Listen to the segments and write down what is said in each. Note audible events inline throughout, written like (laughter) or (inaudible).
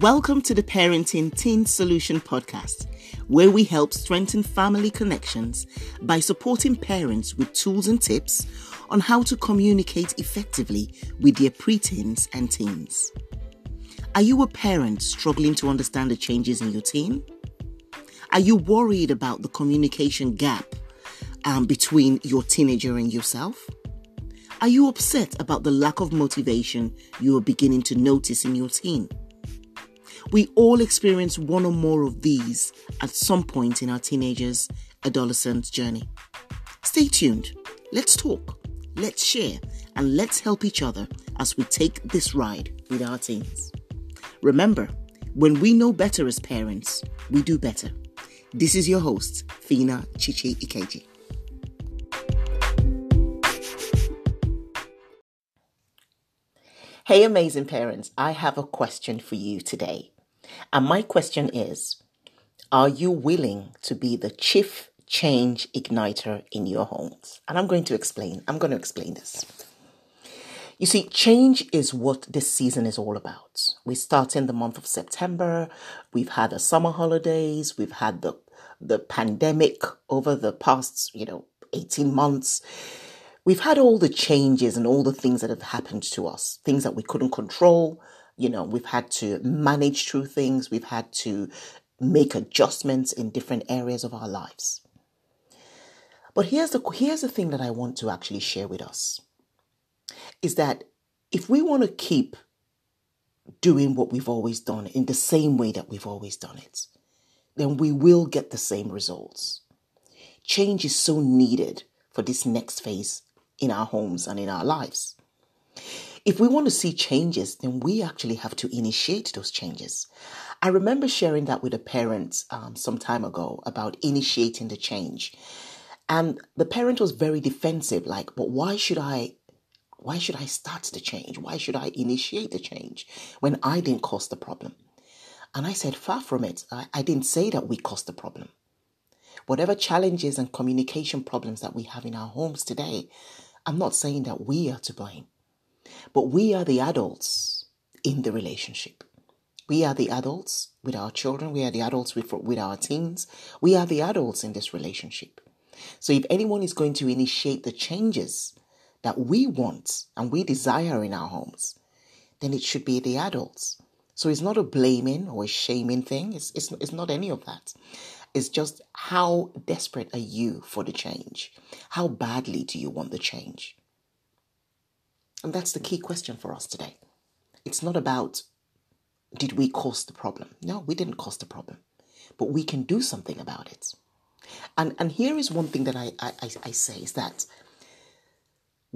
Welcome to the Parenting Teen Solution Podcast, where we help strengthen family connections by supporting parents with tools and tips on how to communicate effectively with their preteens and teens. Are you a parent struggling to understand the changes in your teen? Are you worried about the communication gap um, between your teenager and yourself? Are you upset about the lack of motivation you are beginning to notice in your teen? We all experience one or more of these at some point in our teenagers' adolescent journey. Stay tuned. Let's talk, let's share, and let's help each other as we take this ride with our teens. Remember, when we know better as parents, we do better. This is your host, Phinnah Chichi Ikeji. Hey, amazing parents, I have a question for you today. And my question is Are you willing to be the chief change igniter in your homes? And I'm going to explain. I'm going to explain this. You see, change is what this season is all about. We start in the month of September. We've had the summer holidays. We've had the the pandemic over the past, you know, 18 months. We've had all the changes and all the things that have happened to us, things that we couldn't control, you know, we've had to manage through things, we've had to make adjustments in different areas of our lives. But here's the here's the thing that I want to actually share with us is that if we want to keep doing what we've always done in the same way that we've always done it, then we will get the same results. Change is so needed for this next phase in our homes and in our lives. If we want to see changes, then we actually have to initiate those changes. I remember sharing that with a parent um, some time ago about initiating the change. And the parent was very defensive, like, but why should I why should I start the change? Why should I initiate the change when I didn't cause the problem? And I said, far from it. I, I didn't say that we caused the problem. Whatever challenges and communication problems that we have in our homes today, I'm not saying that we are to blame. But we are the adults in the relationship. We are the adults with our children. We are the adults with, with our teens. We are the adults in this relationship. So if anyone is going to initiate the changes that we want and we desire in our homes, then it should be the adults. So it's not a blaming or a shaming thing. It's, it's, it's not any of that. It's just how desperate are you for the change? How badly do you want the change? And that's the key question for us today. It's not about did we cause the problem? No, we didn't cause the problem, but we can do something about it. And and here is one thing that I, I, I say is that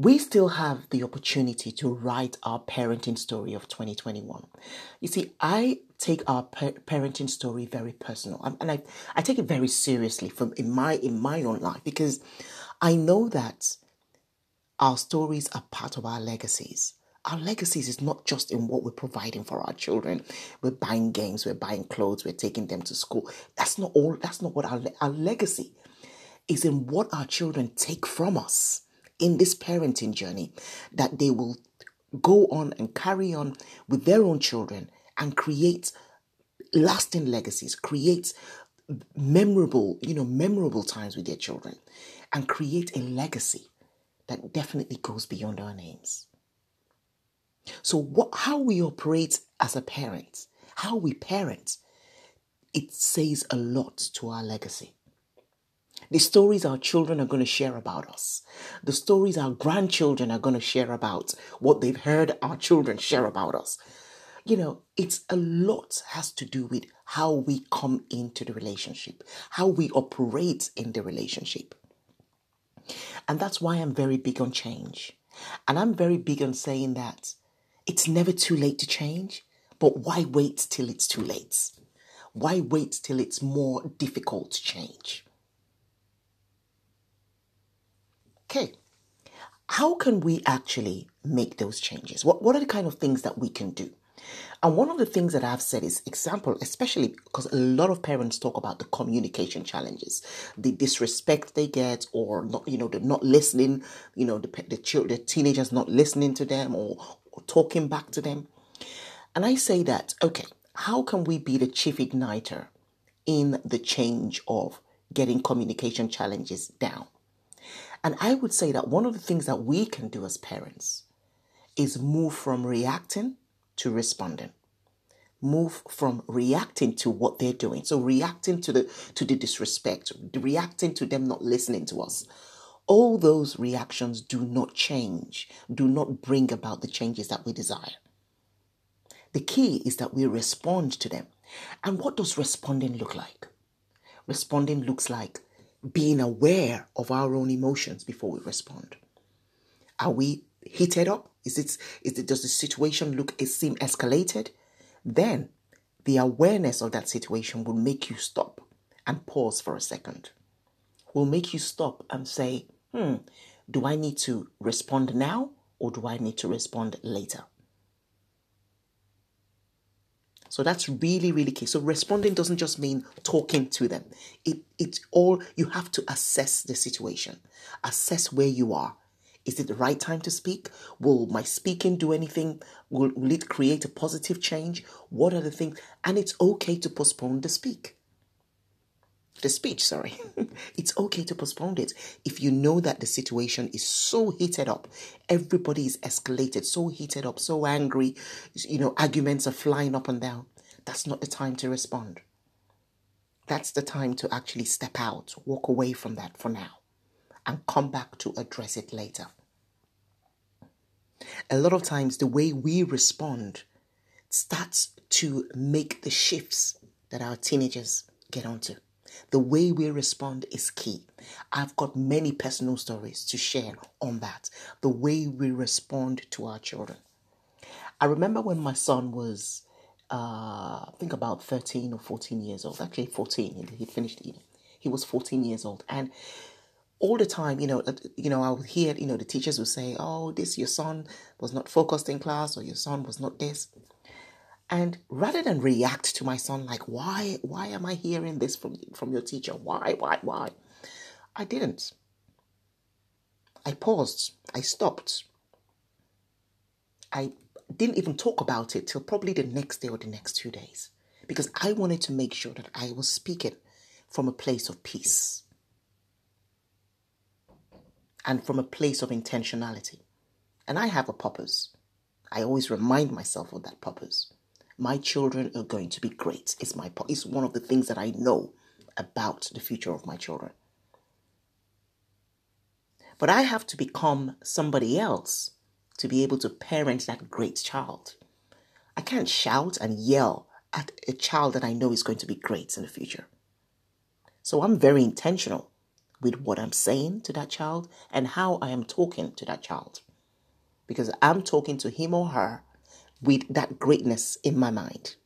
we still have the opportunity to write our parenting story of 2021. You see, I take our parenting story very personal, and I, I take it very seriously from in my in my own life because I know that our stories are part of our legacies. Our legacies is not just in what we're providing for our children. We're buying games, we're buying clothes, we're taking them to school. That's not all. That's not what our our legacy is in what our children take from us in this parenting journey that they will go on and carry on with their own children and create lasting legacies, create memorable, you know, memorable times with their children and create a legacy that definitely goes beyond our names. So, what, how we operate as a parent, how we parent, it says a lot to our legacy. The stories our children are going to share about us, the stories our grandchildren are going to share about what they've heard our children share about us. You know, it's a lot has to do with how we come into the relationship, how we operate in the relationship. And that's why I'm very big on change. And I'm very big on saying that it's never too late to change, but why wait till it's too late? Why wait till it's more difficult to change? Okay, how can we actually make those changes? What, what are the kind of things that we can do? And one of the things that I've said is example, especially because a lot of parents talk about the communication challenges, the disrespect they get, or not, you know, they're not listening, you know, the the, the teenagers not listening to them or, or talking back to them. And I say that, okay, how can we be the chief igniter in the change of getting communication challenges down? And I would say that one of the things that we can do as parents is move from reacting to responding. Move from reacting to what they're doing. So reacting to the to the disrespect, reacting to them not listening to us. All those reactions do not change, do not bring about the changes that we desire. The key is that we respond to them. And what does responding look like? Responding looks like being aware of our own emotions before we respond. Are we heated up? Is it, is it does the situation look it seem escalated? Then the awareness of that situation will make you stop and pause for a second. Will make you stop and say, hmm, do I need to respond now or do I need to respond later? So that's really, really key. So responding doesn't just mean talking to them. It it's all you have to assess the situation. Assess where you are. Is it the right time to speak? Will my speaking do anything? Will, will it create a positive change? What are the things? And it's okay to postpone the speak. The speech, sorry. (laughs) it's okay to postpone it. If you know that the situation is so heated up, everybody is escalated, so heated up, so angry, you know, arguments are flying up and down. That's not the time to respond. That's the time to actually step out, walk away from that for now, and come back to address it later. A lot of times, the way we respond starts to make the shifts that our teenagers get onto. The way we respond is key. I've got many personal stories to share on that. The way we respond to our children. I remember when my son was, uh, I think about 13 or 14 years old. Actually, 14. He finished, eating. he was 14 years old. And all the time, you know, you know, I would hear, you know, the teachers would say, "Oh, this your son was not focused in class, or your son was not this." And rather than react to my son like, why, why am I hearing this from, from your teacher? Why, why, why? I didn't. I paused. I stopped. I didn't even talk about it till probably the next day or the next two days because I wanted to make sure that I was speaking from a place of peace and from a place of intentionality. And I have a purpose. I always remind myself of that purpose my children are going to be great. It's my it's one of the things that I know about the future of my children. But I have to become somebody else to be able to parent that great child. I can't shout and yell at a child that I know is going to be great in the future. So I'm very intentional with what I'm saying to that child and how I am talking to that child. Because I'm talking to him or her with that greatness in my mind.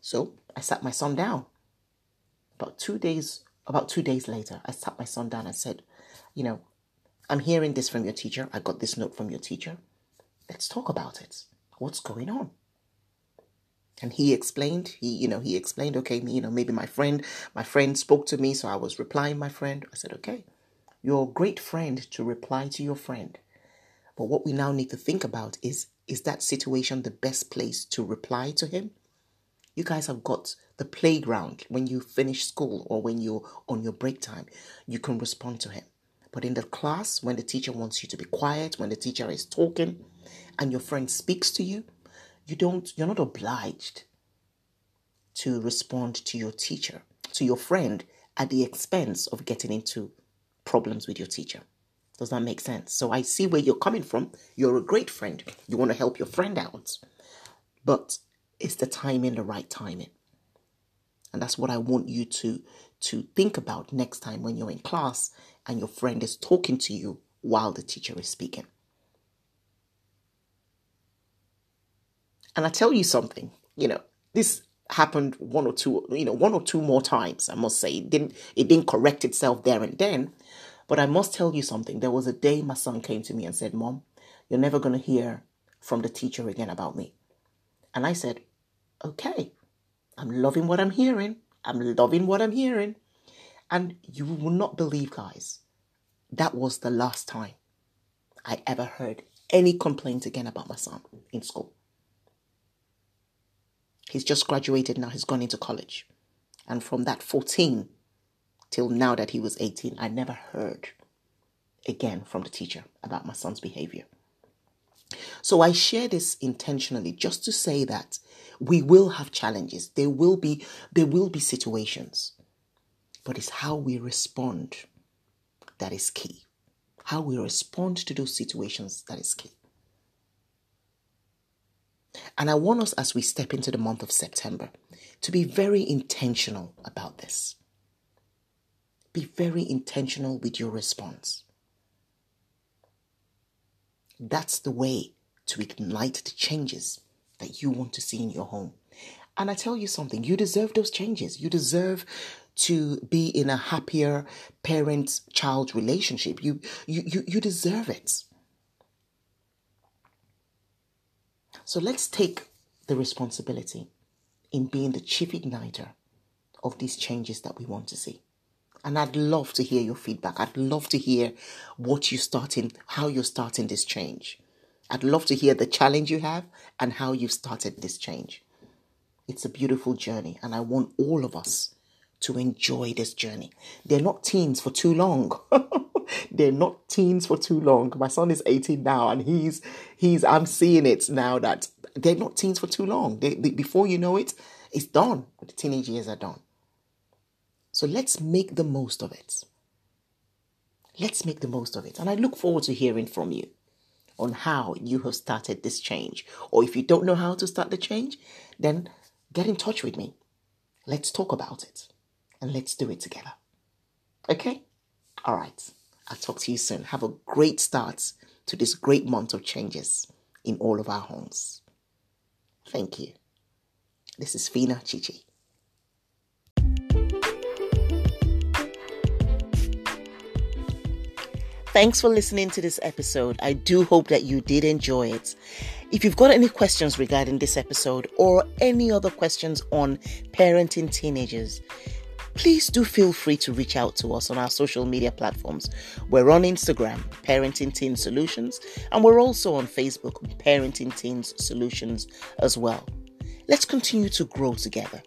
So I sat my son down. About two days, about two days later, I sat my son down and said, you know, I'm hearing this from your teacher. I got this note from your teacher. Let's talk about it. What's going on? And he explained, he, you know, he explained, okay, you know, maybe my friend, my friend spoke to me, so I was replying my friend. I said, okay, you're a great friend to reply to your friend. But what we now need to think about is is that situation the best place to reply to him? You guys have got the playground when you finish school or when you're on your break time, you can respond to him. But in the class, when the teacher wants you to be quiet, when the teacher is talking and your friend speaks to you, you don't you're not obliged to respond to your teacher, to your friend at the expense of getting into problems with your teacher. Does that make sense? So I see where you're coming from. You're a great friend. You want to help your friend out. But it's the timing, the right timing. And that's what I want you to to think about next time when you're in class and your friend is talking to you while the teacher is speaking. And I tell you something, you know, this happened one or two, you know, one or two more times, I must say. It didn't it didn't correct itself there and then, but I must tell you something. There was a day my son came to me and said, Mom, you're never going to hear from the teacher again about me. And I said, Okay, I'm loving what I'm hearing. I'm loving what I'm hearing. And you will not believe, guys, that was the last time I ever heard any complaints again about my son in school. He's just graduated now, he's gone into college. And from that 14 till now that he was 18, I never heard again from the teacher about my son's behavior. So I share this intentionally just to say that we will have challenges. There will be there will be situations. But it's how we respond that is key. How we respond to those situations that is key. And I want us as we step into the month of September to be very intentional about this. Be very intentional with your response. That's the way to ignite the changes that you want to see in your home. And I tell you something, you deserve those changes. You deserve to be in a happier parent child relationship. You, you, you, you deserve it. So let's take the responsibility in being the chief igniter of these changes that we want to see. And I'd love to hear your feedback. I'd love to hear what you're starting, how you're starting this change. I'd love to hear the challenge you have and how you've started this change. It's a beautiful journey, and I want all of us to enjoy this journey. They're not teens for too long. (laughs) They're not teens for too long. My son is 18 now, and he's he's I'm seeing it now that they're not teens for too long. They, they, before you know it, it's done. The teenage years are done. So let's make the most of it. Let's make the most of it. And I look forward to hearing from you on how you have started this change. Or if you don't know how to start the change, then get in touch with me. Let's talk about it and let's do it together. Okay? All right. I'll talk to you soon. Have a great start to this great month of changes in all of our homes. Thank you. This is Phinnah Chichi. Thanks for listening to this episode. I do hope that you did enjoy it. If you've got any questions regarding this episode or any other questions on parenting teenagers, please do feel free to reach out to us on our social media platforms. We're on Instagram, Parenting Teen Solutions, and we're also on Facebook, Parenting Teens Solutions as well. Let's continue to grow together.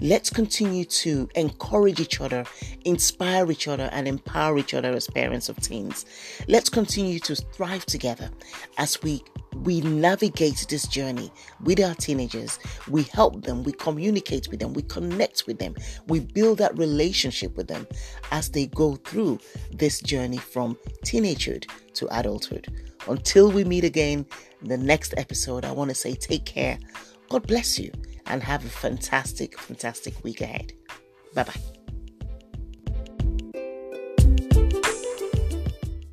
Let's continue to encourage each other, inspire each other, and empower each other as parents of teens. Let's continue to thrive together as we we navigate this journey with our teenagers. We help them, we communicate with them, we connect with them, we build that relationship with them as they go through this journey from teenagehood to adulthood. Until we meet again in the next episode, I want to say take care. God bless you and have a fantastic, fantastic week ahead. Bye bye.